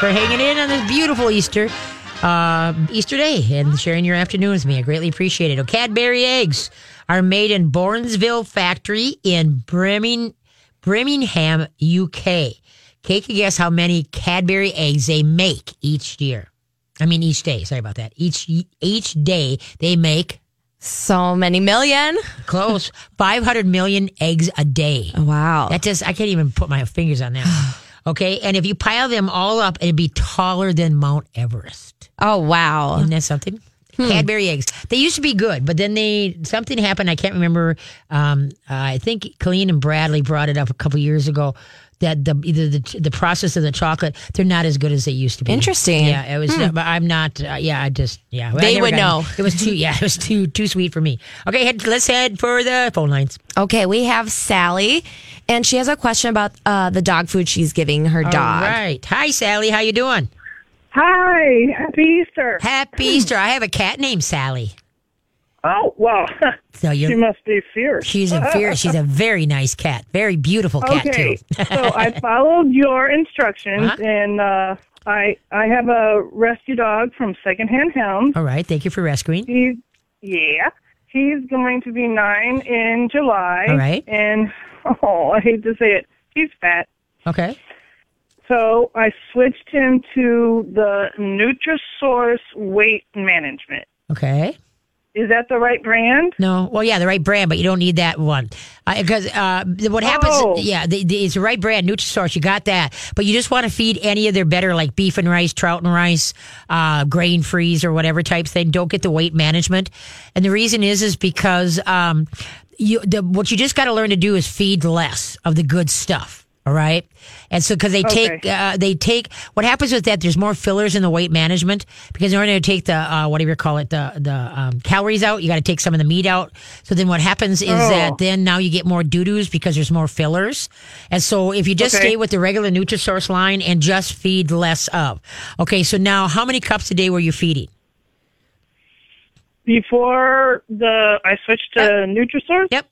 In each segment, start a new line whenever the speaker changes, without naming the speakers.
for hanging in on this beautiful Easter uh, Easter day and sharing your afternoon with me. I greatly appreciate it. Oh, Cadbury eggs are made in Bournville factory in Birmingham, Birmingham, UK. Take a guess how many Cadbury eggs they make each year. I mean, each day. Sorry about that. Each each day they make
So many million.
close 500 million eggs a day.
Wow.
That just I can't even put my fingers on that. Okay, and if you pile them all up, it'd be taller than Mount Everest.
Oh, wow.
Isn't that something? Cadbury eggs. They used to be good, but then they something happened. I can't remember. Um, uh, I think Colleen and Bradley brought it up a couple years ago that the either the the process of the chocolate they're not as good as they used to be.
Interesting.
Yeah, it was. But I'm not. Uh, yeah, I just. Yeah, I
They would
got
know.
It was too. Yeah, it was too too sweet for me. Okay, head, let's head for the phone lines.
Okay, we have Sally, and she has a question about uh, the dog food she's giving her dog.
All right. Hi, Sally. How you doing?
Hi, happy Easter.
Happy Easter. I have a cat named Sally.
Oh, well,
So you.
she must be fierce.
She's a very, she's a very nice cat, very beautiful cat
okay,
too.
so I followed your instructions,
Uh-huh.
and uh, I I have a rescue dog from Secondhand Hounds.
All right, thank you for rescuing.
He's yeah, he's going to be nine in July.
All right.
and oh, I hate to say it, he's fat.
Okay,
So I switched him to the Nutrisource weight management.
okay.
Is that the right brand?
No, well, yeah, the right brand, but you don't need that one because uh, what happens?
Oh.
Yeah, the, the, it's the right brand, Nutrisource. You got that, but you just want to feed any of their better, like beef and rice, trout and rice, uh, grain freeze or whatever type thing. Don't get the weight management, and the reason is is because um, you the, what you just got to learn to do is feed less of the good stuff. All right, and so because they take uh, they take what happens with that. There's more fillers in the weight management because in order to take the uh, whatever you call it the the um, calories out, you got to take some of the meat out. So then what happens is
Oh.
that then now you get more doo doos because there's more fillers. And so if you just
Okay.
stay with the regular Nutrisource line and just feed less of, okay. So now how many cups a day were you feeding?
Before the I switched to Nutrisource.
Yep.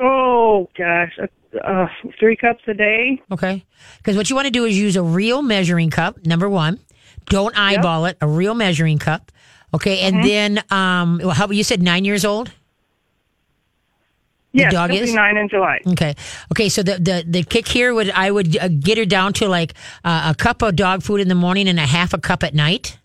Oh gosh, uh, three cups a day.
Okay. Because what you want to do is use a real measuring cup, number one. Don't eyeball it, a real measuring cup. Okay. And then, um, how you said nine years old? The
yes,
dog is?
nine in July.
Okay. Okay. So the, the, the kick here would, I would uh, get her down to like uh, a cup of dog food in the morning and a half a cup at night.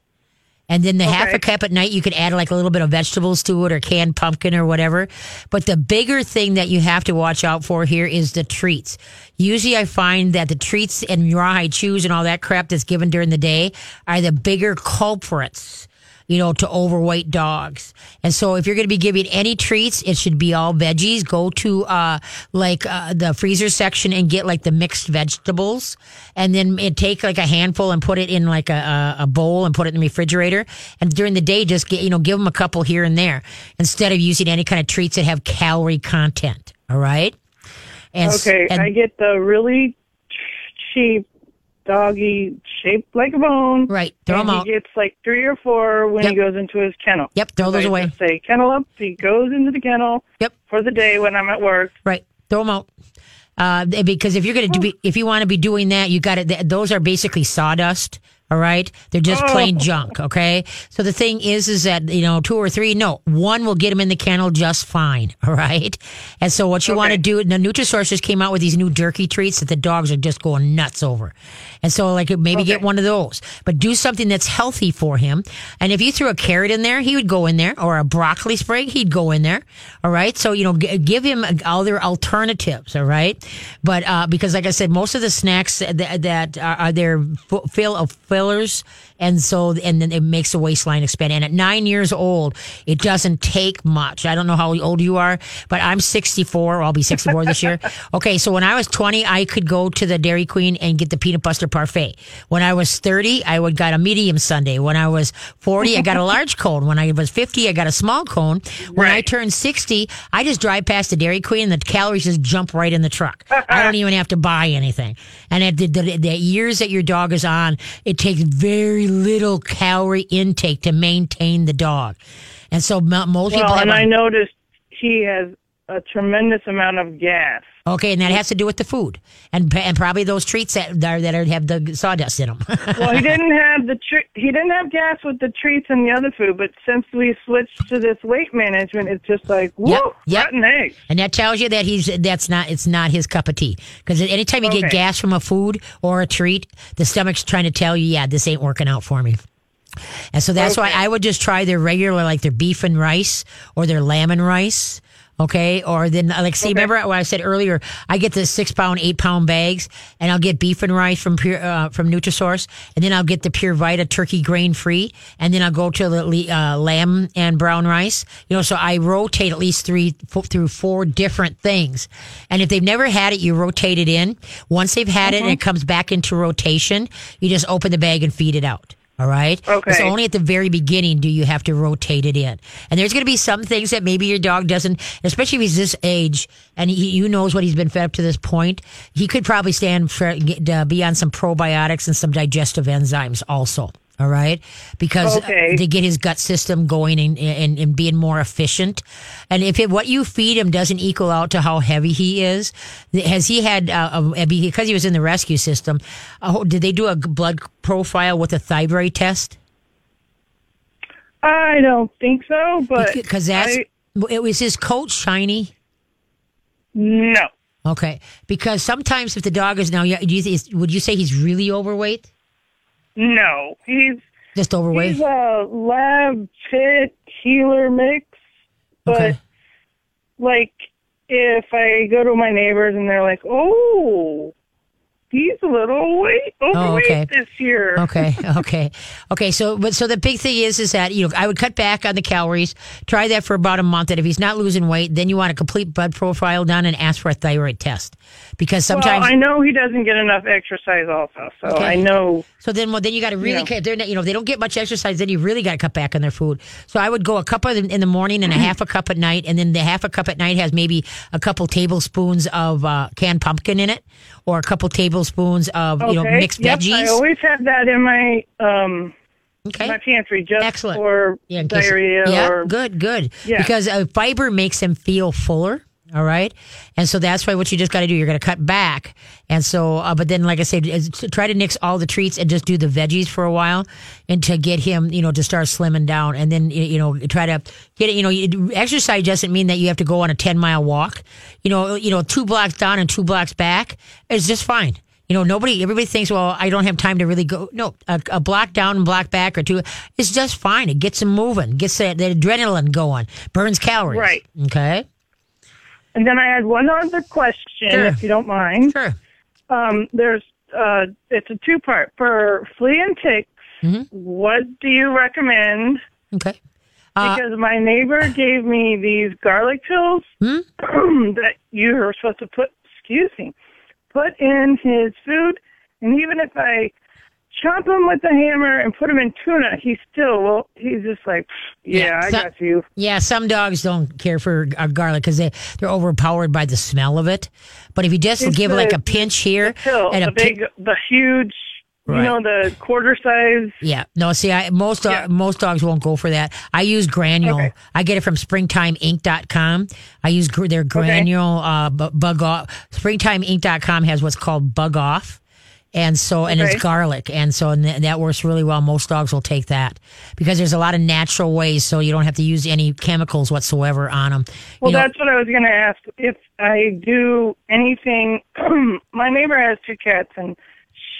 And then the half a cup at night, you could add like a little bit of vegetables to it or canned pumpkin or whatever. But the bigger thing that you have to watch out for here is the treats. Usually I find that the treats and rawhide chews and all that crap that's given during the day are the bigger culprits you know, to overweight dogs. And so if you're going to be giving any treats, it should be all veggies. Go to, uh, like, uh, the freezer section and get like the mixed vegetables and then it take like a handful and put it in like a, a, bowl and put it in the refrigerator. And during the day, just get, you know, give them a couple here and there instead of using any kind of treats that have calorie content. All right. And,
Okay,
and-
I get the really cheap doggy shaped like a bone.
right. Throw them out.
He gets like three or four when he goes into his kennel.
Yep. Throw those
I
away.
Say kennel up. He goes into the kennel
Yep.
for the day when I'm at work.
Right. Throw them out. Uh, because if you're going to be, if you want to be doing that, you got to, those are basically sawdust. All right. They're just plain junk. Okay. So the thing is, is that, you know, two or three, no, one will get them in the kennel just fine. All right. And so what you want to do, the Nutrisource just came out with these new jerky treats that the dogs are just going nuts over. And so like maybe get one of those, but do something that's healthy for him. And if you threw a carrot in there, he would go in there or a broccoli sprig, he'd go in there. All right. So, you know, g- give him other alternatives. All right. But, uh, because like I said, most of the snacks that, that are, are there fu- fill of fillers. And so, and then it makes the waistline expand. And at nine years old, it doesn't take much. I don't know how old you are, but I'm 64. I'll be 64 this year. Okay. So when I was 20, I could go to the Dairy Queen and get the peanut butter parfait. When I was 30, I would got a medium sundae. When I was 40, I got a large cone. When I was 50, I got a small cone. When I
Right.
turned 60, I just drive past the Dairy Queen and the calories just jump right in the truck. I don't even have to buy anything. And at the, the, the years that your dog is on, it takes very little calorie intake to maintain the dog. And so mo- most
Well, and I noticed he has a tremendous amount of gas.
Okay, and that has to do with the food and and probably those treats that are, that are, have the sawdust in them.
Well, he didn't have the tre- he didn't have gas with the treats and the other food, but since we switched to this weight management, it's just like whoa,
Yep, yep.
rotten eggs.
and that tells you that he's that's not it's not his cup of tea. Because anytime you get gas from a food or a treat, the stomach's trying to tell you, yeah, this ain't working out for me. And so that's why I would just try their regular, like their beef and rice or their lamb and rice. Okay. Or then, like, see, remember what I said earlier? I get the six pound, eight pound bags and I'll get beef and rice from pure, uh, from Nutrisource. And then I'll get the Pure Vita turkey grain free. And then I'll go to the uh, lamb and brown rice. You know, so I rotate at least three f- through four different things. And if they've never had it, you rotate it in. Once they've had it and it comes back into rotation, you just open the bag and feed it out. All right.
Okay.
It's only at the very beginning do you have to rotate it in. And there's going to be some things that maybe your dog doesn't, especially if he's this age and he, you knows what he's been fed up to this point. He could probably stand for uh, be on some probiotics and some digestive enzymes also. All right, because
Okay.
to get his gut system going and, and, and being more efficient. And if it, what you feed him doesn't equal out to how heavy he is, has he had uh, a, because he was in the rescue system? Uh, did they do a blood profile with a thyroid test?
I don't think so, but
because that's
I-
it was his coat shiny.
no.
Okay, because sometimes if the dog is now, do you, is, would you say he's really overweight?
No, he's
Just overweight.
he's a lab pit heeler mix, but
Okay.
like if I go to my neighbors and they're like, "Oh, he's a little weight overweight
Oh, okay.
this year,"
Okay, okay, okay. So, but so the big thing is, is that you know I would cut back on the calories. Try that for about a month, and if he's not losing weight, then you want a complete blood profile done and ask for a thyroid test because sometimes.
well, I know he doesn't get enough exercise, also, so
Okay.
I know.
So then, well, then you got to really, cut they're not, you know, if they don't get much exercise, then you really got to cut back on their food. So I would go a cup of, in the morning and a half a cup at night, and then the half a cup at night has maybe a couple tablespoons of uh, canned pumpkin in it, or a couple tablespoons of you know
Okay.
mixed
yep,
veggies.
I always have that in my um
okay.
my pantry just
Excellent.
for
Yeah,
diarrhea
yeah,
or
good, good.
Yeah.
Because uh, fiber makes them feel fuller. All right, and so that's why what you just got to do. You're going to cut back, and so, uh, but then, like I said, try to nix all the treats and just do the veggies for a while, and to get him, you know, to start slimming down, and then you know, try to get it. You know, exercise doesn't mean that you have to go on a ten mile walk. You know, you know, two blocks down and two blocks back is just fine. You know, nobody, everybody thinks, well, I don't have time to really go. No, a, a block down and block back or two is just fine. It gets them moving, gets the, the adrenaline going, burns calories.
Right.
Okay.
And then I had one other question,
Sure.
if you don't mind.
Sure.
Um, there's uh, it's a two part for flea and ticks.
Mm-hmm.
What do you recommend?
Okay. Uh,
Because my neighbor gave me these garlic pills
Hmm?
that you were supposed to put, excuse me, put in his food, and even if I chop him with a hammer and put him in tuna, he still will. He's just like, yeah,
Yeah,
I
so-
got you.
yeah, some dogs don't care for uh, garlic because they, they're overpowered by the smell of it. But if you just
It's
give
the-
like a pinch here
Pill,
and
the
a
big, the huge,
Right.
you know, the quarter size.
Yeah, no. See, I, most do-
Yeah.
most dogs won't go for that. I use granule.
Okay.
I get it from SpringtimeInc.com. I use gr- their granule uh, bu- bug off. SpringtimeInc.com has what's called bug off, and so and
Okay.
it's garlic, and so and that works really well. Most dogs will take that because there's a lot of natural ways, so you don't have to use any chemicals whatsoever on them.
Well,
you know,
that's what I was going to ask. If I do anything, my neighbor has two cats, and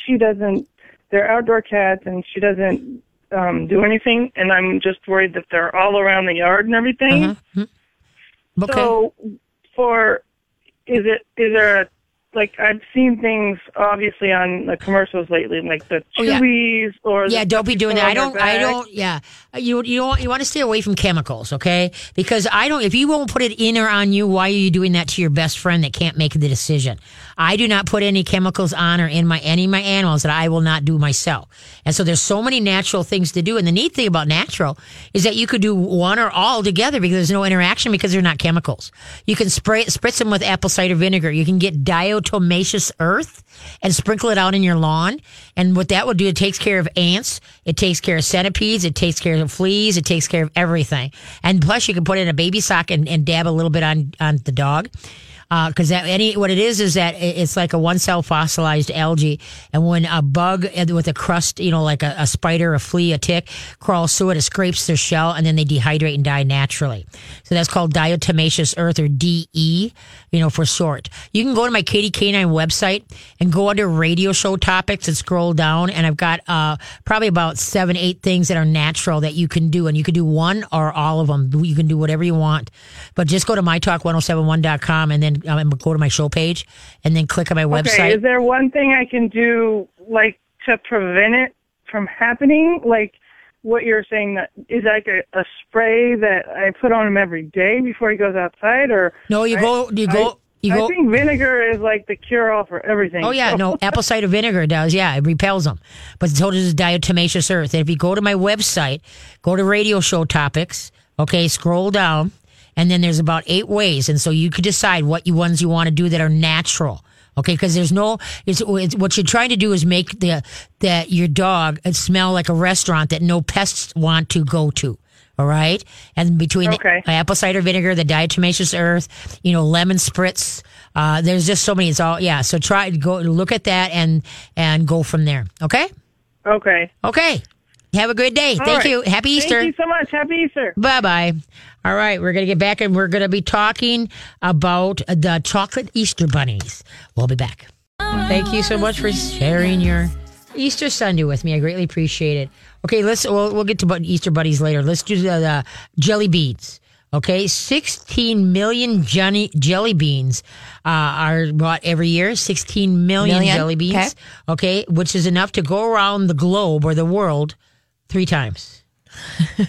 she doesn't. They're outdoor cats, and she doesn't um, do anything. And I'm just worried that they're all around the yard and everything.
okay.
So, for is it is there a like I've seen things obviously on the commercials lately, like the
Oh, yeah.
chewies or
Yeah, don't be doing that. I don't. I don't. Yeah, uh, you you don't, you want to stay away from chemicals, okay? Because I don't. If you won't put it in or on you, why are you doing that to your best friend that can't make the decision? I do not put any chemicals on or in my any of my animals that I will not do myself. And so there's so many natural things to do. And the neat thing about natural is that you could do one or all together because there's no interaction because they're not chemicals. You can spray spritz them with apple cider vinegar. You can get diatomaceous earth and sprinkle it out in your lawn. And what that will do, it takes care of ants, it takes care of centipedes, it takes care of fleas, it takes care of everything. And plus, you can put it in a baby sock and, and dab a little bit on on the dog because uh, that any what it is is that it's like a one cell fossilized algae, and when a bug with a crust, you know, like a, a, spider, a flea, a tick crawls through it, it scrapes their shell, and then they dehydrate and die naturally. So that's called diatomaceous earth or DE, you know, for short. You can go to my Katie Canine website and go under radio show topics and scroll down, and I've got uh, probably about seven, eight things that are natural that you can do, and you can do one or all of them. You can do whatever you want, but just go to mytalk1071.com and then um, go to my show page and then click on my website.
Okay, is there one thing I can do like to prevent it from happening? Like what you're saying that is like a, a spray that I put on him every day before he goes outside, or
no? You
I,
go. You go.
I, you go, I think vinegar is like the cure all for everything.
Oh yeah, no, apple cider vinegar does. Yeah, it repels them. But so does diatomaceous earth. And if you go to my website, go to radio show topics. Okay, scroll down and then there's about eight ways, and so you could decide what you ones you want to do that are natural. Okay, because there's no. It's, it's, what you're trying to do is make the that your dog smell like a restaurant that no pests want to go to. All right, and between
okay.
the apple cider vinegar, the diatomaceous earth, you know, lemon spritz. Uh, there's just so many. It's all yeah. So try go look at that and and go from there. Okay.
Okay.
Okay. Have a good day.
All
Thank
right.
you. Happy Easter.
Thank you so much. Happy Easter.
Bye bye. All right, we're going to get back and we're going to be talking about the chocolate Easter bunnies. We'll be back. Thank you so much for sharing your Easter Sunday with me. I greatly appreciate it. Okay, let's we'll, we'll get to Easter bunnies later. Let's do the, the jelly beans. Okay, 16 million jelly, jelly beans uh, are bought every year. 16 million,
Million,
jelly beans. Okay. which is enough to go around the globe or the world three times.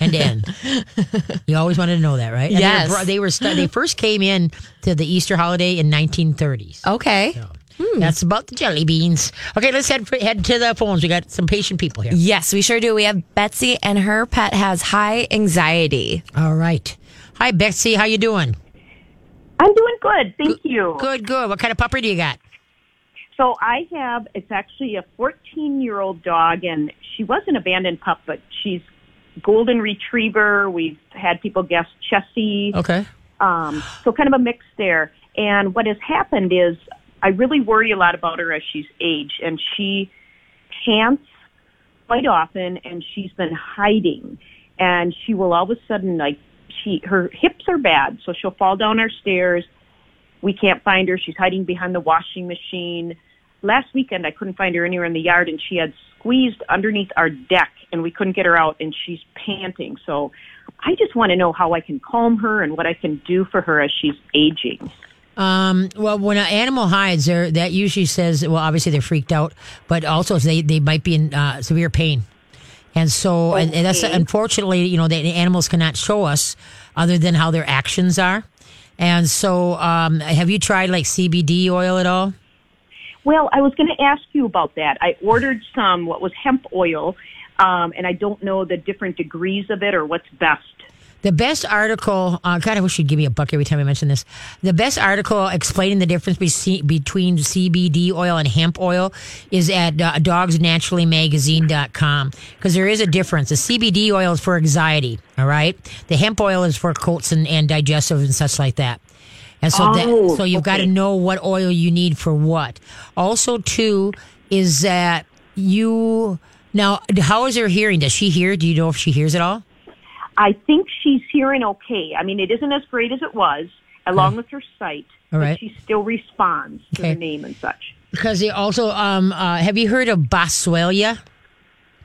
and end. You always wanted to know that, right? And
Yes.
They were, they, were stu- they first came in to the Easter holiday in 1930s.
Okay. Hmm.
That's about the jelly beans. Okay, let's head head to the phones. We got some patient people here.
Yes, we sure do. We have Betsy, and her pet has high anxiety.
All right. Hi, Betsy. How you doing?
I'm doing good, thank you.
Good, good. What kind of puppy do you got?
So I have, it's actually a 14 year old dog, and she was an abandoned pup, but she's golden retriever. We've had people guess Chessie.
Okay.
Um, so kind of a mix there. And what has happened is I really worry a lot about her as she's aged, and she pants quite often, and she's been hiding. And she will all of a sudden, like, she her hips are bad, so she'll fall down our stairs. We can't find her. She's hiding behind the washing machine. Last weekend, I couldn't find her anywhere in the yard, and she had squeezed underneath our deck, and we couldn't get her out, and she's panting. So I just want to know how I can calm her and what I can do for her as she's aging.
Um, well, when an animal hides, there that usually says, well, obviously they're freaked out, but also they they might be in uh, severe pain. And so, and, and that's unfortunately, you know, the animals cannot show us other than how their actions are. And so, um, have you tried like CBD oil at all?
Well, I was going to ask you about that. I ordered some what was hemp oil, um, and I don't know the different degrees of it or what's best.
The best article, uh, God, I wish you'd give me a buck every time I mention this. The best article explaining the difference be- between CBD oil and hemp oil is at uh, dogsnaturallymagazine.com because there is a difference. The CBD oil is for anxiety, all right? The hemp oil is for coats and, and digestive and such like that. And so,
Oh,
that, so you've got to know what oil you need for what. Also, too, is that you now. How is her hearing? Does she hear? Do you know if she hears at all?
I think she's hearing okay. I mean, it isn't as great as it was, along with her sight,
All right.
but she still responds to
Okay.
the name and such.
Because they also, um, uh, have you heard of Boswellia?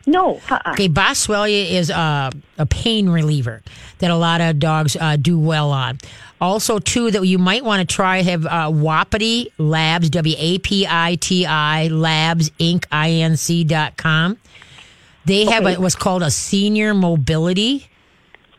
No, uh-uh.
Okay, Boswellia is a, a pain reliever that a lot of dogs uh, do well on. Also, too, that you might want to try have uh, Wapiti Labs, W A P I T I Labs Inc. I N C dot com. They have a, what's called a senior mobility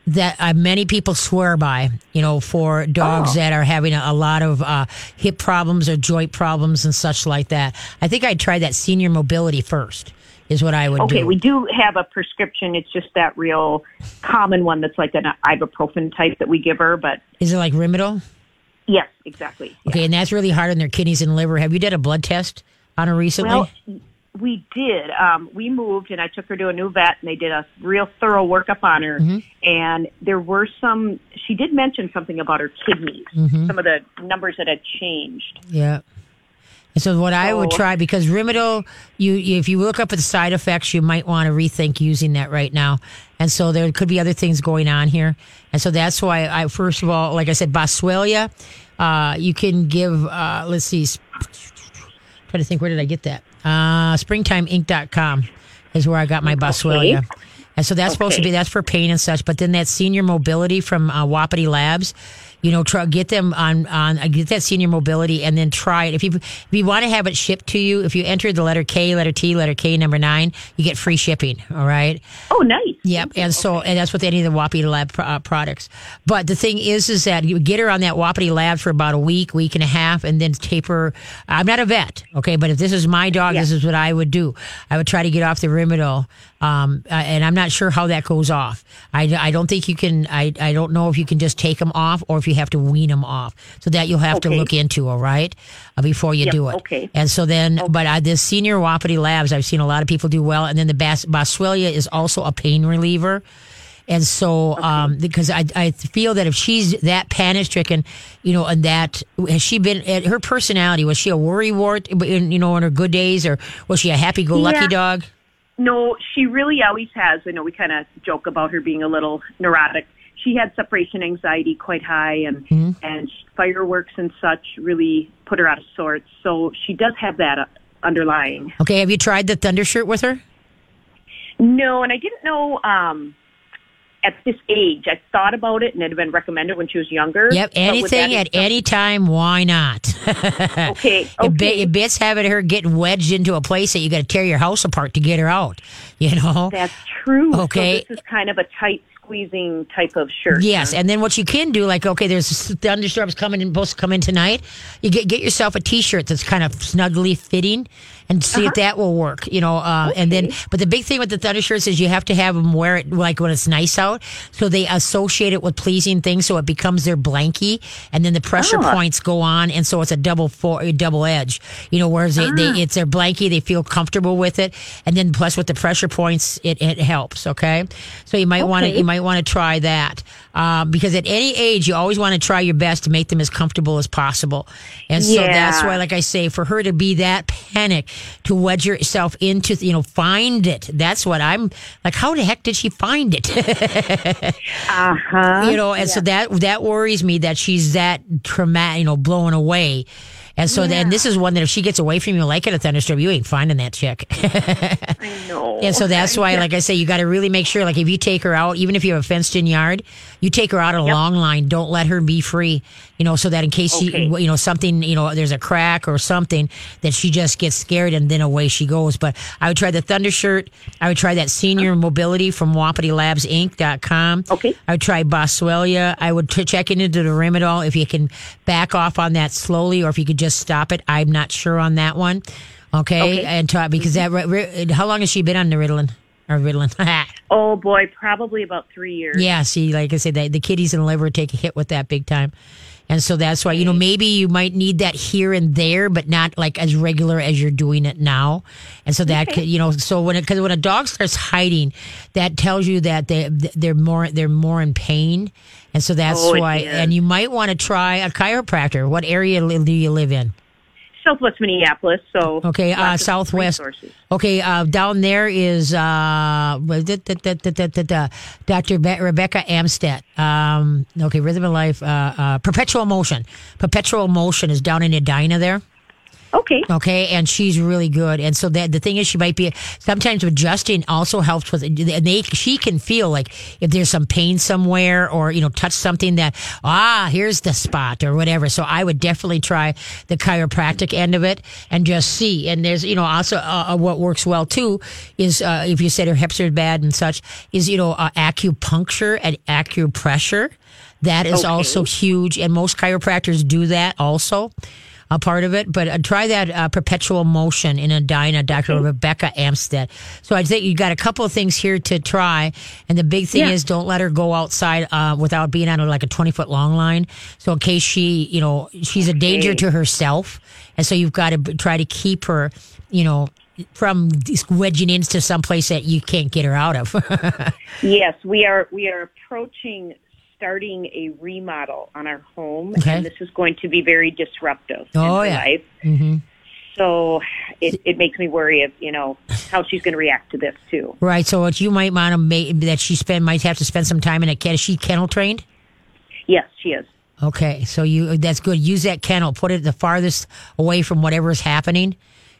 that uh, many people swear by, you know, for dogs that are having a, a lot of uh, hip problems or joint problems and such like that. I think I'd try that senior mobility first, is what I would
Okay,
do.
we do have a prescription. It's just that real common one that's like an ibuprofen type that we give her, but
Is it like Rimadyl?
Yes, exactly.
Okay, and that's really hard on their kidneys and liver. Have you did a blood test on her recently?
Well, we did. Um, we moved, and I took her to a new vet, and they did a real thorough workup on her.
Mm-hmm.
And there were some. She did mention something about her kidneys.
Mm-hmm.
Some of the numbers that had changed.
Yeah. And so what I would try because Rimadyl, you if you look up at the side effects, you might want to rethink using that right now. And so there could be other things going on here. And so that's why I first of all, like I said, Boswellia, uh, you can give. Uh, let's see. Try to think. Where did I get that? Uh, springtimeinc.com is where I got my Boswellia. And so that's supposed to be that's for pain and such. But then that senior mobility from uh, Wapiti Labs, you know, try get them on on uh, get that senior mobility and then try it. If you if you want to have it shipped to you, if you enter the letter K, letter T, letter K, number nine, you get free shipping. All right.
Oh, nice.
Yep, and so and that's with any of the Wapiti Lab uh, products. But the thing is, is that you get her on that Wapiti Lab for about a week, week and a half, and then taper. I'm not a vet, okay, but if this is my dog, this is what I would do. I would try to get off the Rimadyl, um, uh, and I'm not sure how that goes off. I, I don't think you can. I I don't know if you can just take them off or if you have to wean them off. So that you'll have to look into, all right, uh, before you
Yep,
do it.
okay.
And so then, but uh, this senior Wapiti Labs, I've seen a lot of people do well. And then the Bas- Boswellia is also a pain reliever. And so, um, because I, I feel that if she's that panic stricken, you know, and that has she been at her personality, was she a worry wart, in, you know, on her good days, or was she a happy go lucky
Yeah.
dog?
No, she really always has. I know we kind of joke about her being a little neurotic. She had separation anxiety quite high, and
Mm-hmm.
and fireworks and such really put her out of sorts. So she does have that uh, underlying.
Okay. Have you tried the Thunder shirt with her?
No, and I didn't know um, at this age. I thought about it, and it had been recommended when she was younger.
Yep. Anything at any time. Why not?
Okay. Okay.
it bits having her getting wedged into a place that you got to tear your house apart to get her out. You know.
That's true.
Okay.
So this is kind of a tight squeezing type of shirt.
Yes, and then what you can do, like, okay, there's thunderstorms coming in, supposed to come in tonight. You get get yourself a T-shirt that's kind of snugly fitting, and see
Uh-huh.
if that will work. You know, uh, and then, but the big thing with the thunder shirts is you have to have them wear it like when it's nice out, so they associate it with pleasing things, so it becomes their blankie, and then the pressure
Ah.
points go on, and so it's a double for a double edge. You know, whereas they,
Ah.
they it's their blankie, they feel comfortable with it, and then plus with the pressure points, it, it helps. Okay, so you might want to you might want to try that. Um, because at any age you always want to try your best to make them as comfortable as possible. And so that's why like i say for her to be that panic to wedge yourself into you know find it that's what i'm like how the heck did she find it?
Uh huh.
you know and so that that worries me that she's that traumatic you know blown away and so then this is one that if she gets away from you like at a thunderstorm you ain't finding that chick.
I know.
and so that's why, like I say, you got to really make sure, like if you take her out, even if you have a fenced in yard, you take her out a long line. Don't let her be free, you know, so that in case she, you know, something, you know, there's a crack or something that she just gets scared and then away she goes. But I would try the Thunder shirt. I would try that senior uh-huh. mobility from WapitiLabsInc.com.
Okay.
I would try Boswellia. I would t- check into the Rimadyl if you can back off on that slowly or if you could just stop it. I'm not sure on that one. Okay.
Okay.
And try, because that, mm-hmm. ri- how long has she been on the Ritalin? Or Ritalin?
oh boy, probably about three years.
yeah. See, like I said, the, the kidneys and liver take a hit with that big time. And so that's why, you know, maybe you might need that here and there, but not like as regular as you're doing it now. And so that could, you know, so when it, cause when a dog starts hiding, that tells you that they, they're more, they're more in pain. And so that's
Oh,
why, and you might want to try a chiropractor. What area do you live in?
Southwest Minneapolis. So
Okay, uh, Southwest.
resources.
Okay, uh, down there is uh, Dr. Be- Rebecca Amstead. Um, okay, Rhythm of Life, uh, uh, Perpetual Motion. Perpetual Motion is down in Edina there.
Okay.
Okay, and she's really good. And so that the thing is, she might be sometimes adjusting also helps with, and they she can feel like if there's some pain somewhere or you know touch something that ah here's the spot or whatever. So I would definitely try the chiropractic end of it and just see. And there's you know also uh, uh, what works well too is uh, if you said her hips are bad and such is you know uh, acupuncture and acupressure. That is
Okay.
also huge, and most chiropractors do that also. A part of it. But uh, try that uh, perpetual motion in a Edina, Dr. Rebecca Amstead. So I'd say you got a couple of things here to try. And the big thing
Yeah.
is don't let her go outside uh, without being on a, like a 20 foot long line. So in case she, you know, she's a danger to herself. And so you've got to b- try to keep her, you know, from wedging into some place that you can't get her out of.
Yes, we are. We are approaching starting a remodel on our home,
Okay.
and this is going to be very disruptive
Oh,
in
yeah.
life.
hmm
So it, it makes me worry of you know how she's going to react to this too.
Right. So what you might want to make that she spend might have to spend some time in a kennel. Is she kennel trained?
Yes, she is.
Okay. So you that's good. Use that kennel. Put it the farthest away from whatever is happening.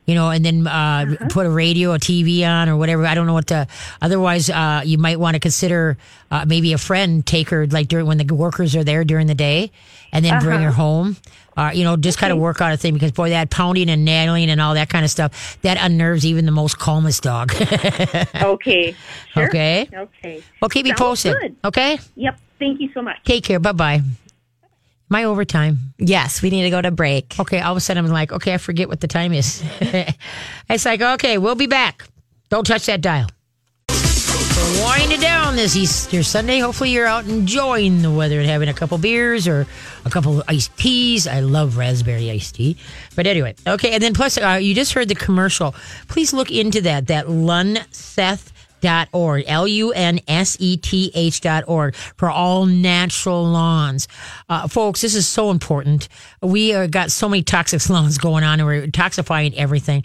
You know, and then uh, put a radio, a TV on, or whatever. I don't know what to. Otherwise, uh, you might want to consider uh, maybe a friend take her like during when the workers are there during the day, and then bring her home. Uh, you know, just kind of work out a thing because boy, that pounding and nagging and all that kind of stuff that unnerves even the most calmest dog.
Okay. Sure.
Okay.
Okay.
well, keep me posted.
good.
Okay.
Yep. Thank you so much.
Take care. Bye bye. My overtime.
Yes, we need to go to break.
Okay, all of a sudden I'm like, okay, I forget what the time is. it's like, okay, we'll be back. Don't touch that dial. We're winding down this Easter Sunday. Hopefully, you're out enjoying the weather and having a couple beers or a couple of iced teas. I love raspberry iced tea. But anyway, okay, and then plus, uh, you just heard the commercial. Please look into that, that Lunseth dot org l-u-n-s-e-t-h dot org for all natural lawns. Uh, folks this is so important. We uh, got so many toxic lawns going on and we're toxifying everything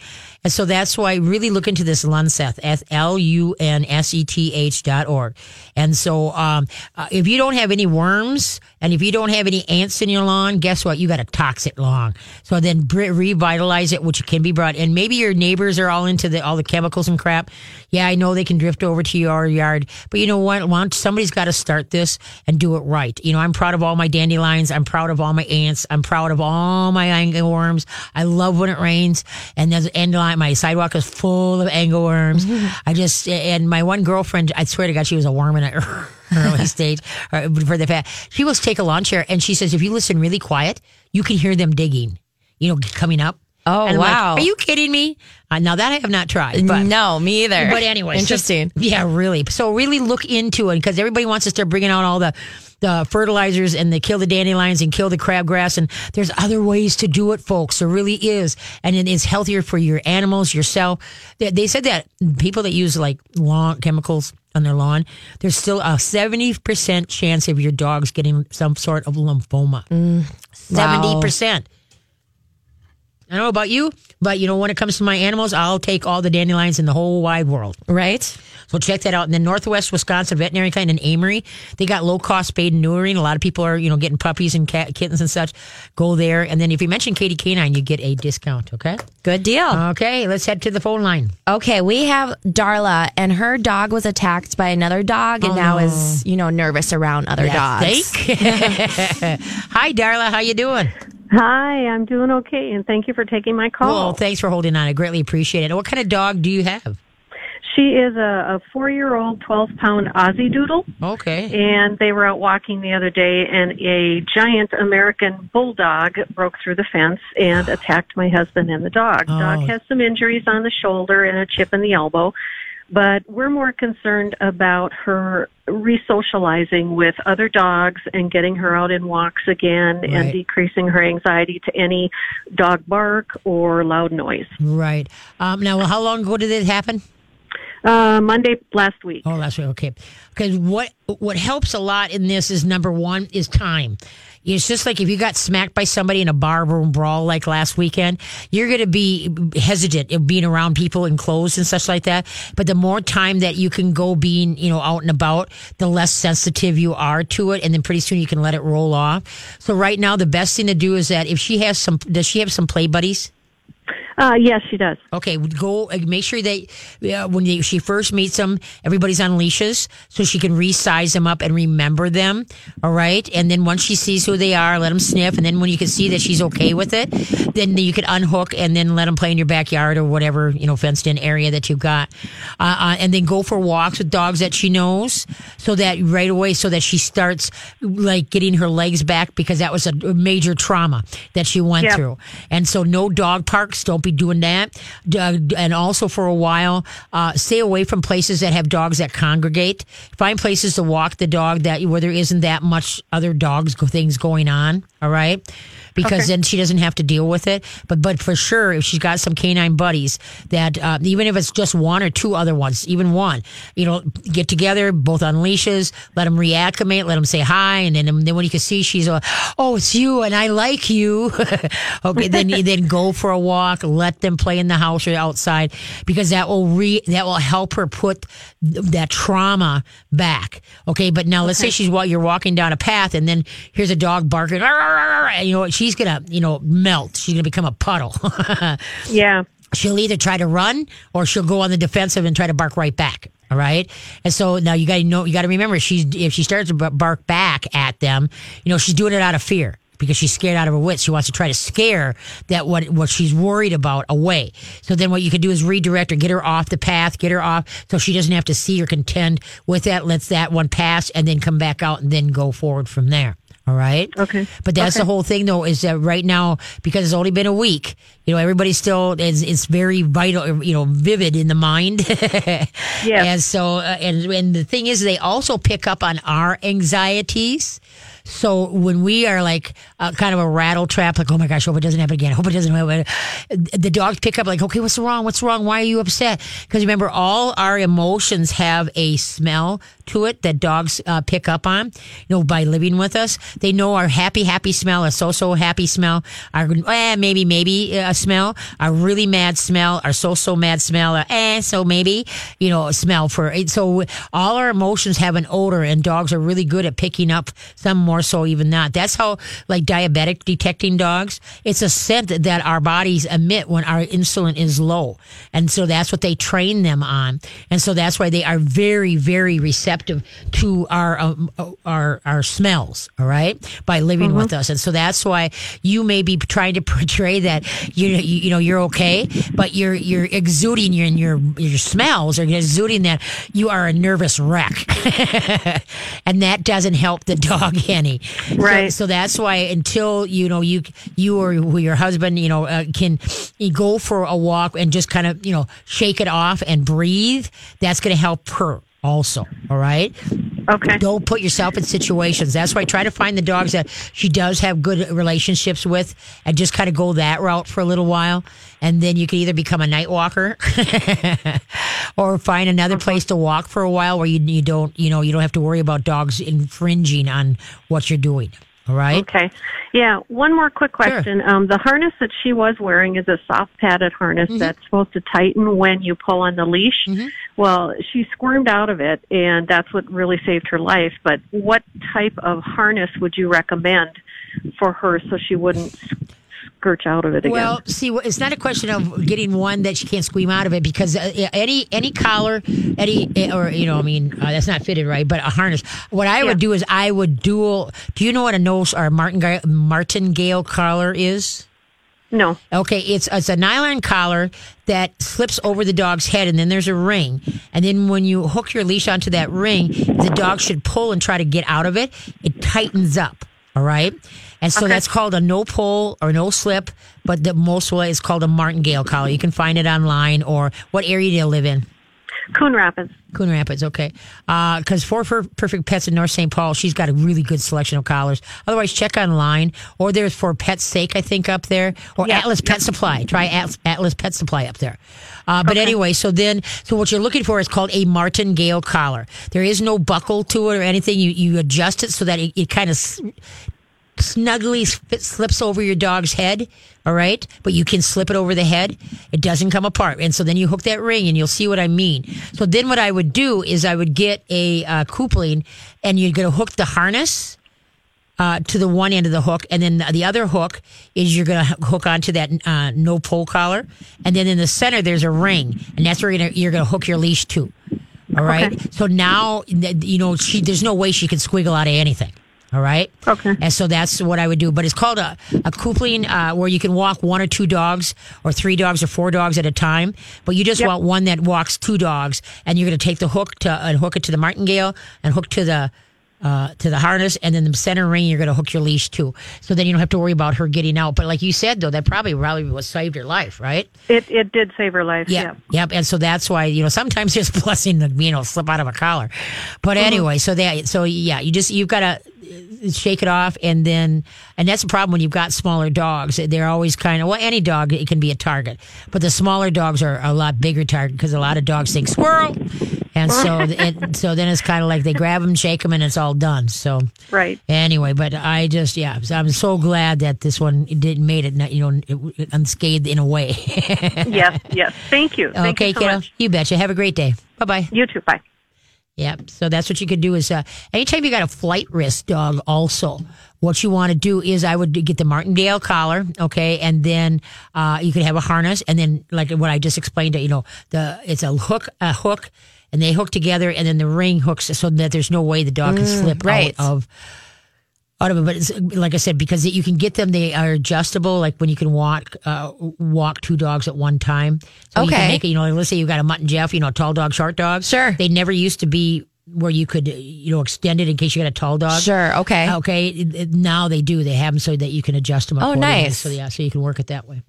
so that's why I really look into this lunseth l-u-n-s-e-t-h dot org. And so um, uh, if you don't have any worms and if you don't have any ants in your lawn guess what? You got a toxic lawn so then bre- revitalize it which can be brought and maybe your neighbors are all into the all the chemicals and crap. Yeah i know they can drift over to your yard. But you know what? Somebody's got to start this and do it right. You know i'm proud of all my dandelions. I'm proud of all my ants. I'm proud of all my angleworms i love when it rains. And there's dandelion my sidewalk is full of angleworms. I just and my one girlfriend i swear to god she was a worm in an early stage uh, for the fact she will take a lawn chair and she says if you listen really quiet you can hear them digging you know coming up
Oh,
And I'm like,
wow.
are you kidding me uh, now that i have not tried but
no, me either.
but anyway,
interesting.
yeah, really. So really look into it because everybody wants to start bringing out all the the fertilizers and they kill the dandelions and kill the crabgrass and there's other ways to do it, folks. There really is, and it is healthier for your animals, yourself. They, they said that people that use like lawn chemicals on their lawn, there's still a seventy percent chance of your dogs getting some sort of lymphoma. Seventy percent. I don't know about you, but you know, when it comes to my animals, I'll take all the dandelions in the whole wide world.
right?
So check that out. And then Northwest Wisconsin Veterinary Clinic in Amery, they got low cost and neutering. A lot of people are, you know, getting puppies and cat, kittens and such. Go there. And then if you mention Katie Canine, you get a discount. Okay.
Good deal.
Okay. Let's head to the phone line.
Okay, we have Darla, and her dog was attacked by another dog, and now is oh. you know nervous around other dogs.
Think. Hi, Darla. How you doing?
Hi, I'm doing okay, and thank you for taking my call.
Well, thanks for holding on. I greatly appreciate it. What kind of dog do you have?
she is a, a four-year-old, twelve-pound Aussie Doodle,
Okay.
and they were out walking the other day, and a giant American bulldog broke through the fence and attacked my husband and the dog.
Oh.
Dog has some injuries on the shoulder and a chip in the elbow. But we're more concerned about her re-socializing with other dogs and getting her out in walks again
Right.
and decreasing her anxiety to any dog bark or loud noise.
Right. Um, now, how long ago did it happen?
Uh, Monday last week.
Oh, that's right. Okay. Because what what helps a lot in this is number one is time. It's just like if you got smacked by somebody in a bar room brawl like last weekend, you're going to be hesitant of being around people in clothes and such like that. But the more time that you can go being, you know, out and about, the less sensitive you are to it. And then pretty soon you can let it roll off. So right now, the best thing to do is that if she has some, does she have some play buddies?
Uh, yes, she does.
Okay, go uh, make sure that uh, when they, she first meets them, everybody's on leashes so she can resize them up and remember them. All right, and then once she sees who they are, let them sniff, and then when you can see that she's okay with it, then you can unhook and then let them play in your backyard or whatever you know fenced in area that you've got, uh, uh, and then go for walks with dogs that she knows, so that right away, so that she starts like getting her legs back because that was a major trauma that she went
Yep.
through, and so no dog parks. Don't be doing that. Uh, and also for a while, uh, stay away from places that have dogs that congregate. Find places to walk the dog that where there isn't that much other dogs things going on. All right. Because
Okay.
then she doesn't have to deal with it. But but for sure, if she's got some canine buddies, that uh, even if it's just one or two other ones, even one, you know, get together, both on leashes, let them reacclimate, let them say hi, and then then when you can see she's, uh, oh, it's you, and I like you. okay, then then go for a walk, let them play in the house or outside, because that will re that will help her put th- that trauma back. Okay, but now let's say she's while you're walking down a path, and then here's a dog barking, "Arr, arr, arr," and you know she's gonna you know melt. She's gonna become a puddle.
Yeah.
she'll either try to run or she'll go on the defensive and try to bark right back. All right. And so now you got to know, you got to remember she's, if she starts to bark back at them, you know, she's doing it out of fear because she's scared out of her wits. She wants to try to scare that what, what she's worried about away. So then what you can do is redirect her, get her off the path, get her off so she doesn't have to see or contend with that, lets that one pass and then come back out and then go forward from there. All right.
Okay.
But that's the whole thing, though, is that right now because it's only been a week, you know, everybody's still it's, it's very vital, you know, vivid in the mind.
Yes.
And so, uh, and and the thing is, they also pick up on our anxieties. So when we are like uh, kind of a rattle trap, like, oh my gosh, hope it doesn't happen again. Hope it doesn't happen. The dogs pick up like, okay, what's wrong? What's wrong? Why are you upset? Because remember, all our emotions have a smell to it that dogs uh, pick up on. You know, by living with us, they know our happy, happy smell, a so-so happy smell, our eh, maybe, maybe a smell, our really mad smell, our so-so mad smell, our eh, so maybe, you know, a smell for it. So all our emotions have an odor, and dogs are really good at picking up some more so even not. That's how like diabetic detecting dogs. It's a scent that our bodies emit when our insulin is low, and so that's what they train them on, and so that's why they are very, very receptive to our um, our our smells. All right, by living with us, and so that's why you may be trying to portray that you you, you know you're okay, but you're you're exuding your your your smells or exuding that you are a nervous wreck, and that doesn't help the dog any. So-
Right.
So, that's why until you know you you or your husband you know uh, can you go for a walk and just kind of you know shake it off and breathe, that's going to help her also. All right.
Okay.
Don't put yourself in situations. That's why I try to find the dogs that she does have good relationships with and just kind of go that route for a little while. And then you can either become a night walker or find another uh-huh. place to walk for a while where you, you don't, you know, you don't have to worry about dogs infringing on what you're doing. All right.
Okay. Yeah. One more quick question. Um, the harness that she was wearing is a soft padded harness
Mm-hmm.
that's supposed to tighten when you pull on the leash. Well, she squirmed out of it, and that's what really saved her life. But what type of harness would you recommend for her so she wouldn't skirch out of it again?
Well, see, it's not a question of getting one that she can't squeam out of it because uh, any any collar, any eh, or you know, I mean, uh, that's not fitted right, but a harness. What I would do is I would dual. Do you know what a nose or martingale martingale collar is?
no.
Okay, it's it's a nylon collar that slips over the dog's head, and then there's a ring. And then when you hook your leash onto that ring, the dog should pull and try to get out of it. It tightens up. All right, and so that's called a no pull or no slip. But the most way is called a martingale collar. You can find it online. Or what area do you live in?
Coon Rapids.
Coon Rapids, okay. Because for, for Perfect Pets in North St. Paul, she's got a really good selection of collars. Otherwise, check online. Or there's for Pet's Sake, I think, up there. Or. Atlas Pet Supply. Try Atlas, Atlas Pet Supply up there. Uh, but anyway, so then, so what you're looking for is called a martingale collar. There is no buckle to it or anything. You you adjust it so that it, it kind of snugly slips over your dog's head. All right. But you can slip it over the head. It doesn't come apart. And so then you hook that ring and you'll see what I mean. So then what I would do is I would get a uh, coupling and you're going to hook the harness uh, to the one end of the hook, and then the other hook is you're going to hook onto that uh, no pole collar, and then in the center there's a ring, and that's where you're going you're to hook your leash to. All right.
Okay.
So now you know she. There's no way she can squiggle out of anything. All right.
Okay.
And so that's what I would do. But it's called a, a coupling uh, where you can walk one or two dogs or three dogs or four dogs at a time. But you just
Yep.
want one that walks two dogs and you're going to take the hook to and hook it to the martingale and hook to the uh, to the harness and then the center ring you're going to hook your leash to. So then you don't have to worry about her getting out. But like you said though, that probably probably was saved her life, right?
It it did save her life.
Yeah. Yep. And so that's why, you know, sometimes there's blessing to, you know, slip out of a collar. But anyway, so that, so yeah, you just, you've got to shake it off and then, and that's the problem when you've got smaller dogs. They're always kind of, well, any dog, it can be a target. But the smaller dogs are a lot bigger target because a lot of dogs think squirrel. And so, it, so then it's kind of like they grab them, shake them, and it's all done. So,
Right.
Anyway, but I just yeah, I'm so glad that this one did made it you know unscathed in a way.
yes. Yes. Thank you. Thank
okay,
you so
kiddo.
much.
You betcha. Have a great day. Bye bye.
You too. Bye.
Yep. So that's what you could do is uh, anytime you got a flight risk dog, also what you want to do is I would get the Martingale collar, okay, and then uh, you could have a harness, and then like what I just explained, you know, the it's a hook, a hook, and they hook together, and then the ring hooks so that there's no way the dog can slip
right.
out of out of it. But it's, like I said, because you can get them, they are adjustable. Like when you can walk, uh, walk two dogs at one time. So you
Okay.
can make it. You know, let's say you got a mutt and Jeff. You know, tall dog, short dog.
Sure.
They never used to be where you could, you know, extend it in case you got a tall dog.
Sure. Okay.
Okay. Now they do. They have them so that you can adjust them.
Oh, nice.
So yeah, so you can work it that way.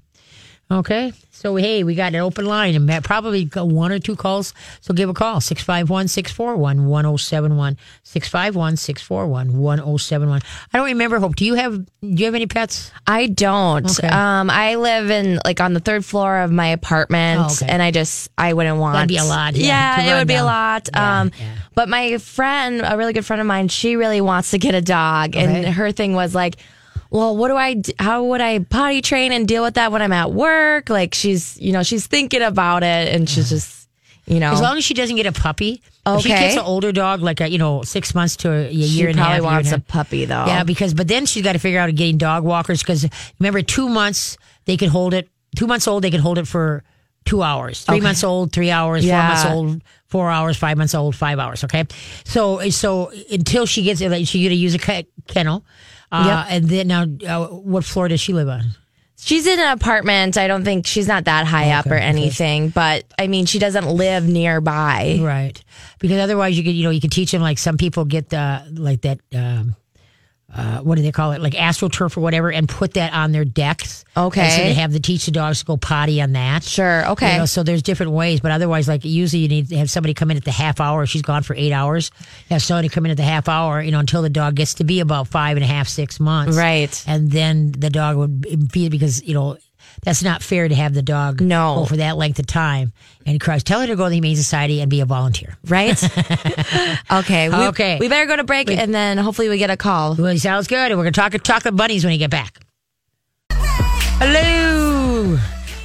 Okay. So, hey, we got an open line and probably got one or two calls. So give a call 651 641 1071. 651 641 1071. I don't remember, Hope. Do you have do you have any pets?
I don't.
Okay.
Um, I live in like on the third floor of my apartment,
Oh, okay.
and I just I wouldn't want.
That'd be a lot, yeah, to
it would be a lot.
Yeah,
um,
yeah.
but my friend, a really good friend of mine, she really wants to get a dog,
Okay.
and her thing was like. Well, what do I? How would I potty train and deal with that when I'm at work? Like she's, you know, she's thinking about it, and she's just, you know,
As long as she doesn't get a puppy. If she gets an older dog, like a, you know, six months to a, a year
she
and a half. She probably
wants
a
puppy though.
Yeah, because but then she's got to figure out getting dog walkers because remember two months they could hold it. Two months old they could hold it for two hours. Three
Okay.
months old, three hours. Four months old, four hours. Five months old, five hours. Okay, so so until she gets it, like, she got to use a kennel. Uh,
Yep.
And then now, uh, what floor does she live on?
She's in an apartment. I don't think she's not that high up or
okay.
anything, but I mean, she doesn't live nearby.
Right. Because otherwise, you could, you know, you could teach them like some people get the like that. Um, uh, what do they call it? Like astroturf or whatever, and put that on their decks.
Okay.
And so they have to teach the dogs to go potty on that.
Sure. Okay.
You know, so there's different ways, but otherwise, like usually you need to have somebody come in at the half hour. She's gone for eight hours. Have somebody come in at the half hour, you know, until the dog gets to be about five and a half, six months.
Right.
And then the dog would be because, you know, that's not fair to have the dog
No.
for that length of time. And cries, tell her to go to the Humane Society and be a volunteer.
Right? okay. We,
Okay.
We better go to break and then hopefully we get a call.
Well, sounds good. And We're going to talk chocolate bunnies when you get back. Hello.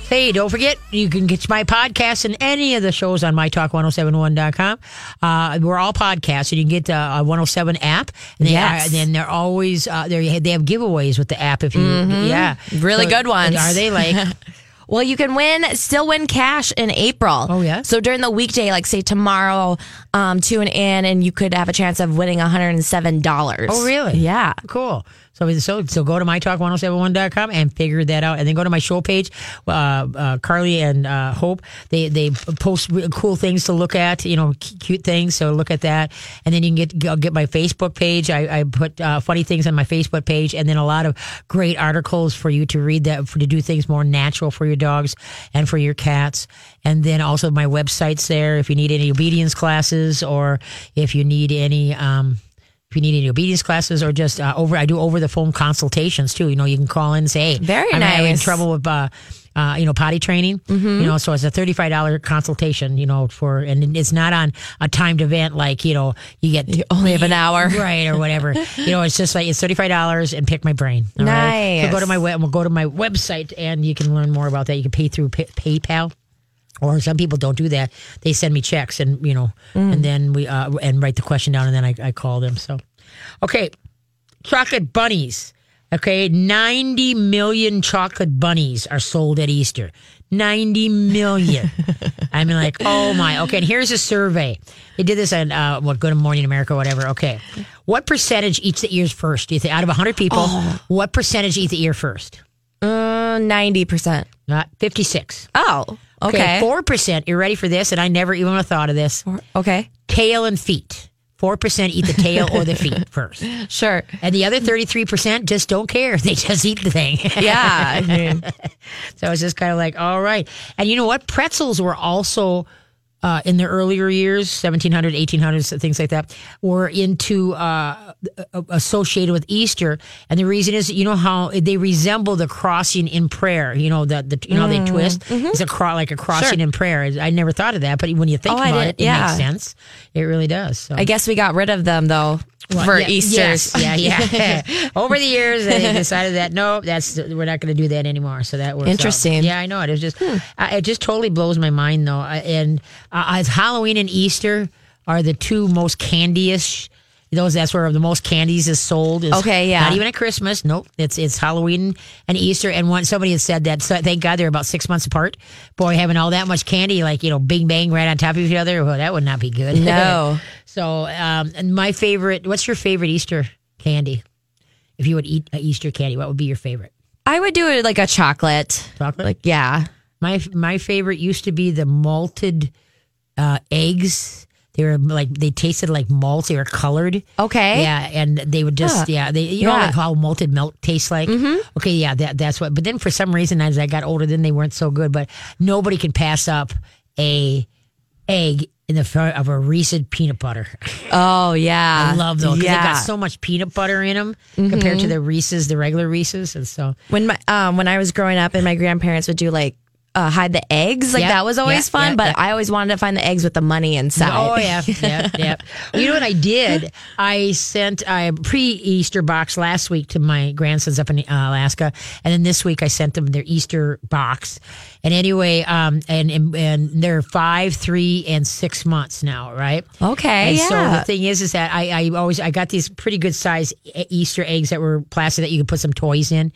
Hey, don't forget, you can get my podcast and any of the shows on mytalk1071.com. Uh, we're all podcasts, and you can get the uh, 107 app. And they
Yes.
are, and then they're always, uh, they're, they have giveaways with the app if you, yeah.
Mm-hmm. Really good ones.
Are they like,
Well, you can win, still win cash in April.
Oh, yeah?
So during the weekday, like say tomorrow, um, tune in and you could have a chance of winning $107.
oh, really?
Yeah.
Cool. So, so, so go to mytalk1071.com and figure that out. And then go to my show page. Uh, uh, Carly and uh, Hope, they, they post cool things to look at, you know, cute things. So look at that. And then you can get, go- get my Facebook page. I, I put uh, funny things on my Facebook page and then a lot of great articles for you to read that, for, to do things more natural for your dogs and for your cats. And then also my website's there if you need any obedience classes or if you need any, um, if you need any obedience classes or just uh, over, I do over the phone consultations too. You know, you can call in and say, hey,
Very
I'm having trouble with, uh, uh, you know, potty training.
Mm-hmm.
You know, so it's a thirty-five dollar consultation. You know, for and it's not on a timed event like you know you get
You only have an hour.
right or whatever. you know, it's just like it's thirty-five dollars and pick my brain. all right? So go to my web. We'll go to my website and you can learn more about that. You can pay through pay, PayPal. Or some people don't do that. They send me checks and you know,
Mm.
and then we uh, and write the question down, and then I, I call them. So, okay, chocolate bunnies. Okay, 90 million chocolate bunnies are sold at Easter. 90 million. I mean, like, oh my. Okay, and here's a survey. They did this on uh, what Good Morning America, whatever. Okay, what percentage eats the ears first? Do you think out of 100 people, what percentage eat the ear first?
Uh, Ninety percent.
Not 56.
Oh, okay.
Four percent. You're ready for this, and I never even thought of this.
Okay,
Tail and feet. Four percent eat the tail or the feet first,
sure.
and the other 33 percent just don't care. They just eat the thing.
Yeah, So I mean,
So it's just kind of like, all right. And you know what? Pretzels were also uh, in the earlier years, 1700s, 1800s, things like that, were into uh, associated with Easter. And the reason is, you know how they resemble the crossing in prayer. You know the, the you know they twist. It's a cro- like a crossing in prayer. I never thought of that, but when you think
Oh,
about it, it
yeah.
makes sense. It really does. So.
I guess we got rid of them though for
Yeah,
Easter's.
yes, yeah, yeah. Over the years, they decided that no, that's we're not going to do that anymore. So that out.
Interesting.
Yeah, I know it. It's just uh, it just totally blows my mind though. Uh, And uh, as Halloween and Easter are the two most candyish. Those that's where the most candies is sold. Is
Okay, yeah.
Not even at Christmas. Nope. It's it's Halloween and Easter. And one somebody had said that. So thank God they're about six months apart. Boy, having all that much candy, like you know, bing bang right on top of each other. Well, that would not be good.
No.
So, um, and my favorite, what's your favorite Easter candy? If you would eat a Easter candy, what would be your favorite?
I would do it like a chocolate.
Chocolate?
Like yeah.
My my favorite used to be the malted uh, eggs. They were like they tasted like malt. They were colored.
Okay.
Yeah, and they would just
Huh.
yeah they you know like how malted milk tastes like. Mm-hmm. Okay, yeah, that that's what. But then for some reason as I got older, then they weren't so good. But nobody can pass up a egg in the front of a Reese's peanut butter.
Oh yeah.
I love those.
Yeah.
They got so much peanut butter in them compared to the Reese's, the regular Reese's, and so
when my um when I was growing up and my grandparents would do like uh, hide the eggs like
Yeah,
that was always
yeah,
fun
yeah,
but. I always wanted to find the eggs with the money inside.
Oh yeah, yeah, yeah. You know what I did? I sent a pre-Easter box last week to my grandsons up in uh, Alaska, and then this week I sent them their Easter box. And anyway, um, and and, and they're five, three, and six months now, right?
Okay,
And
yeah.
so the thing is, is that I, I always I got these pretty good size Easter eggs that were plastic that you could put some toys in.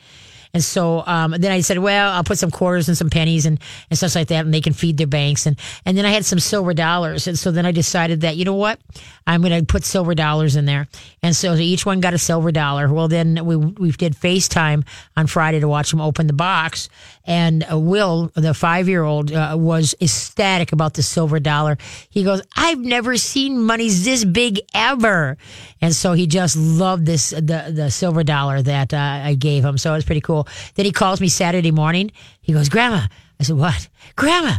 And so um, then I said, well, I'll put some quarters and some pennies and, and stuff like that, and they can feed their banks. And and then I had some silver dollars, and so then I decided that you know what, I'm going to put silver dollars in there. And so each one got a silver dollar. Well, then we we did FaceTime on Friday to watch them open the box, and uh, Will, the five year old, uh, was ecstatic about the silver dollar. He goes, I've never seen monies this big ever, and so he just loved this the the silver dollar that uh, I gave him. So it was pretty cool. Then he calls me Saturday morning. He goes, Grandma. I said, What, Grandma?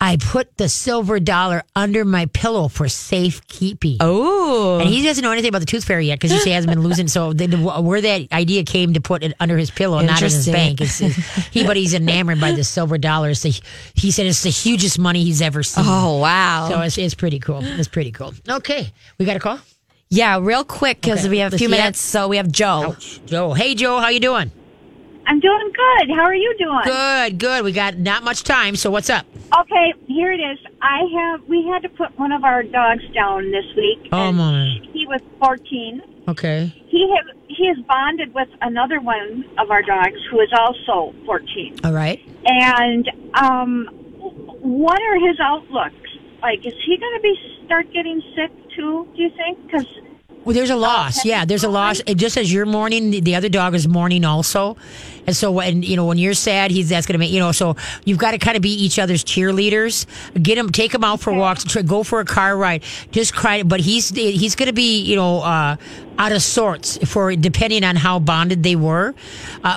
I put the silver dollar under my pillow for safekeeping.
Oh.
And he doesn't know anything about the tooth fairy yet because he hasn't been losing. So where that idea came to put it under his pillow, not in his bank. It's, it's- he, but he's enamored by the silver dollar. It's the, he said it's the hugest money he's ever seen.
Oh wow.
So it's, it's pretty cool. It's pretty cool. Okay, we got a call.
yeah, real quick because
Okay.
we have a few minutes. So we have Joe.
Ouch. Joe. Hey, Joe. How you doing?
I'm doing good. How are you doing?
Good. Good. We got not much time. So what's up?
Okay, here it is. I have we had to put one of our dogs down this week.
Oh my.
He was 14.
Okay.
He have he is bonded with another one of our dogs who is also 14.
All right.
And um what are his outlooks? Like is he going to be start getting sick too, do you think? Cuz
Well, there's a loss. Yeah, there's a loss. It just as you're mourning, the, the other dog is mourning also. And so when you know when you're sad, he's that's gonna make you know. So you've got to kind of be each other's cheerleaders. Get him, take him out for walks, go for a car ride. Just cry. But he's he's gonna be you know uh, out of sorts for depending on how bonded they were,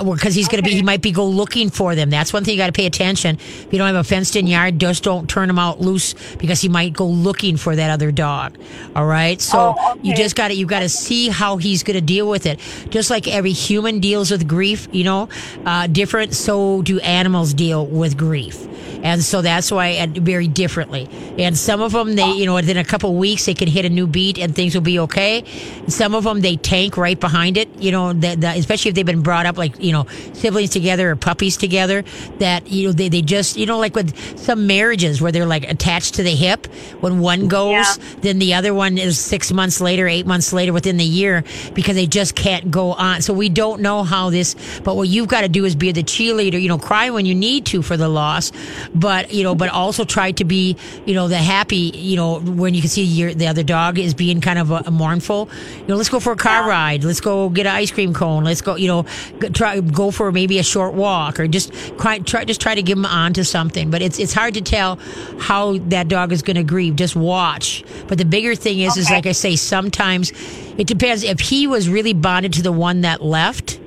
because he's gonna be he might be go looking for them. That's one thing you got to pay attention. If you don't have a fenced in yard, just don't turn him out loose because he might go looking for that other dog. All right, so
Oh,
you just got to you got to see how he's going to deal with it. Just like every human deals with grief, you know, uh, different. So do animals deal with grief, and so that's why and very differently. And some of them, they you know, within a couple weeks, they can hit a new beat and things will be okay. And some of them them they tank right behind it. You know, that, that especially if they've been brought up like you know siblings together or puppies together. That you know they, they just you know like with some marriages where they're like attached to the hip. When one goes,
Yeah.
then the other one is six months later, eight months later, within the year because they just can't go on. So we don't know how this. But what you've got to do is be the cheerleader. You know, cry when you need to for the loss, but you know, but also try to be you know the happy. You know, when you can see your the other dog is being kind of uh mournful. You know, let's go for a car ride. Let's go get an ice cream cone. Let's go. You know, try go for maybe a short walk or just try, try just try to give them on to something. But it's it's hard to tell how that dog is going to grieve. Just watch. But the bigger thing is, is like I say, sometimes it depends. If he was really bonded to the one that left,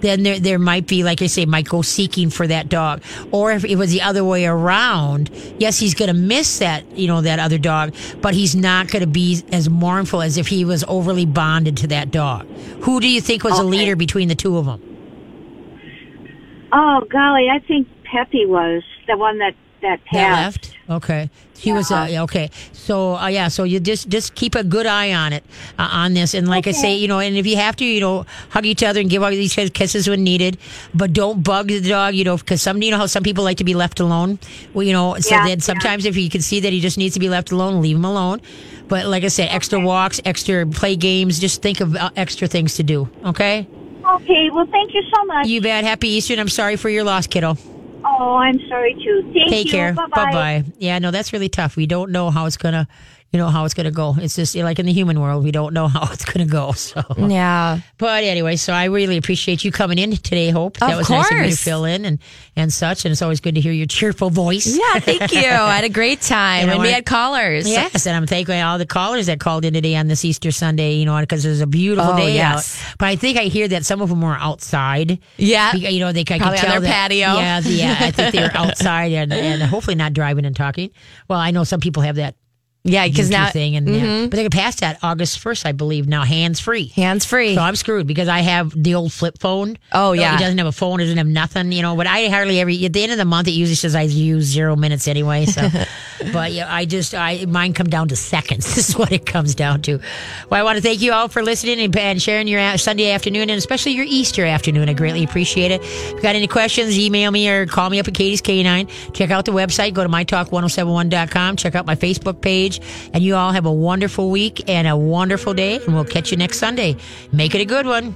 then there there might be, like I say, might go seeking for that dog. Or if it was the other way around, yes, he's going to miss that, you know, that other dog, but he's not going to be as mournful as if he was overly bonded to that dog. Who do you think was the
Okay.
leader between the two of them?
Oh golly, I think Peppy was the one that that
That
passed.
left. Okay, he was uh, okay. So uh, yeah, so you just just keep a good eye on it uh, on this, and like I say, you know, and if you have to, you know, hug each other and give all these kisses when needed, but don't bug the dog, you know, because some you know how some people like to be left alone. Well, you know, so
Yeah,
then sometimes if you can see that he just needs to be left alone, leave him alone. But like I said, extra walks, extra play games. Just think of uh, extra things to do. Okay.
Okay, well, thank you so much.
You bet. Happy Easter. and I'm sorry for your loss, kiddo.
Oh, I'm sorry too. Thank
Take
you.
care.
Bye
Bye bye. Yeah, no, that's really tough. We don't know how it's gonna, you know, how it's gonna go. It's just like in the human world, we don't know how it's gonna go. So,
Yeah.
but anyway, so I really appreciate you coming in today. Hope that
Of
was nice of you to fill in and and such. And it's always good to hear your cheerful voice.
Yeah, thank you. I had a great time.
And
And we had callers.
Yes, and I'm thanking all the callers that called in today on this Easter Sunday, you know, because it was a beautiful
Oh,
day
yes.
out. But I think I hear that some of them were outside.
Yeah.
You know, they I can
Probably on
tell
their
that-
patio.
Yeah, yeah. I think they're outside and, and hopefully not driving and talking. Well, I know some people have that
Yeah, because now
thing, and yeah. Mm-hmm. but they can pass that August first, I believe. Now hands free.
hands free.
So I'm screwed because I have the old flip phone.
Oh, yeah.
It doesn't have a phone. It doesn't have nothing, you know. But I hardly ever. At the end of the month, it usually says I use zero minutes anyway. So, but yeah, I just I mine come down to seconds. This is what it comes down to. Well, I want to thank you all for listening and, and sharing your uh, Sunday afternoon and especially your Easter afternoon. I greatly appreciate it. If you got any questions, email me or call me up at Katie's K9. Check out the website. Go to mytalk1071.com. Check out my Facebook page. And you all have a wonderful week and a wonderful day. And we'll catch you next Sunday. Make it a good one.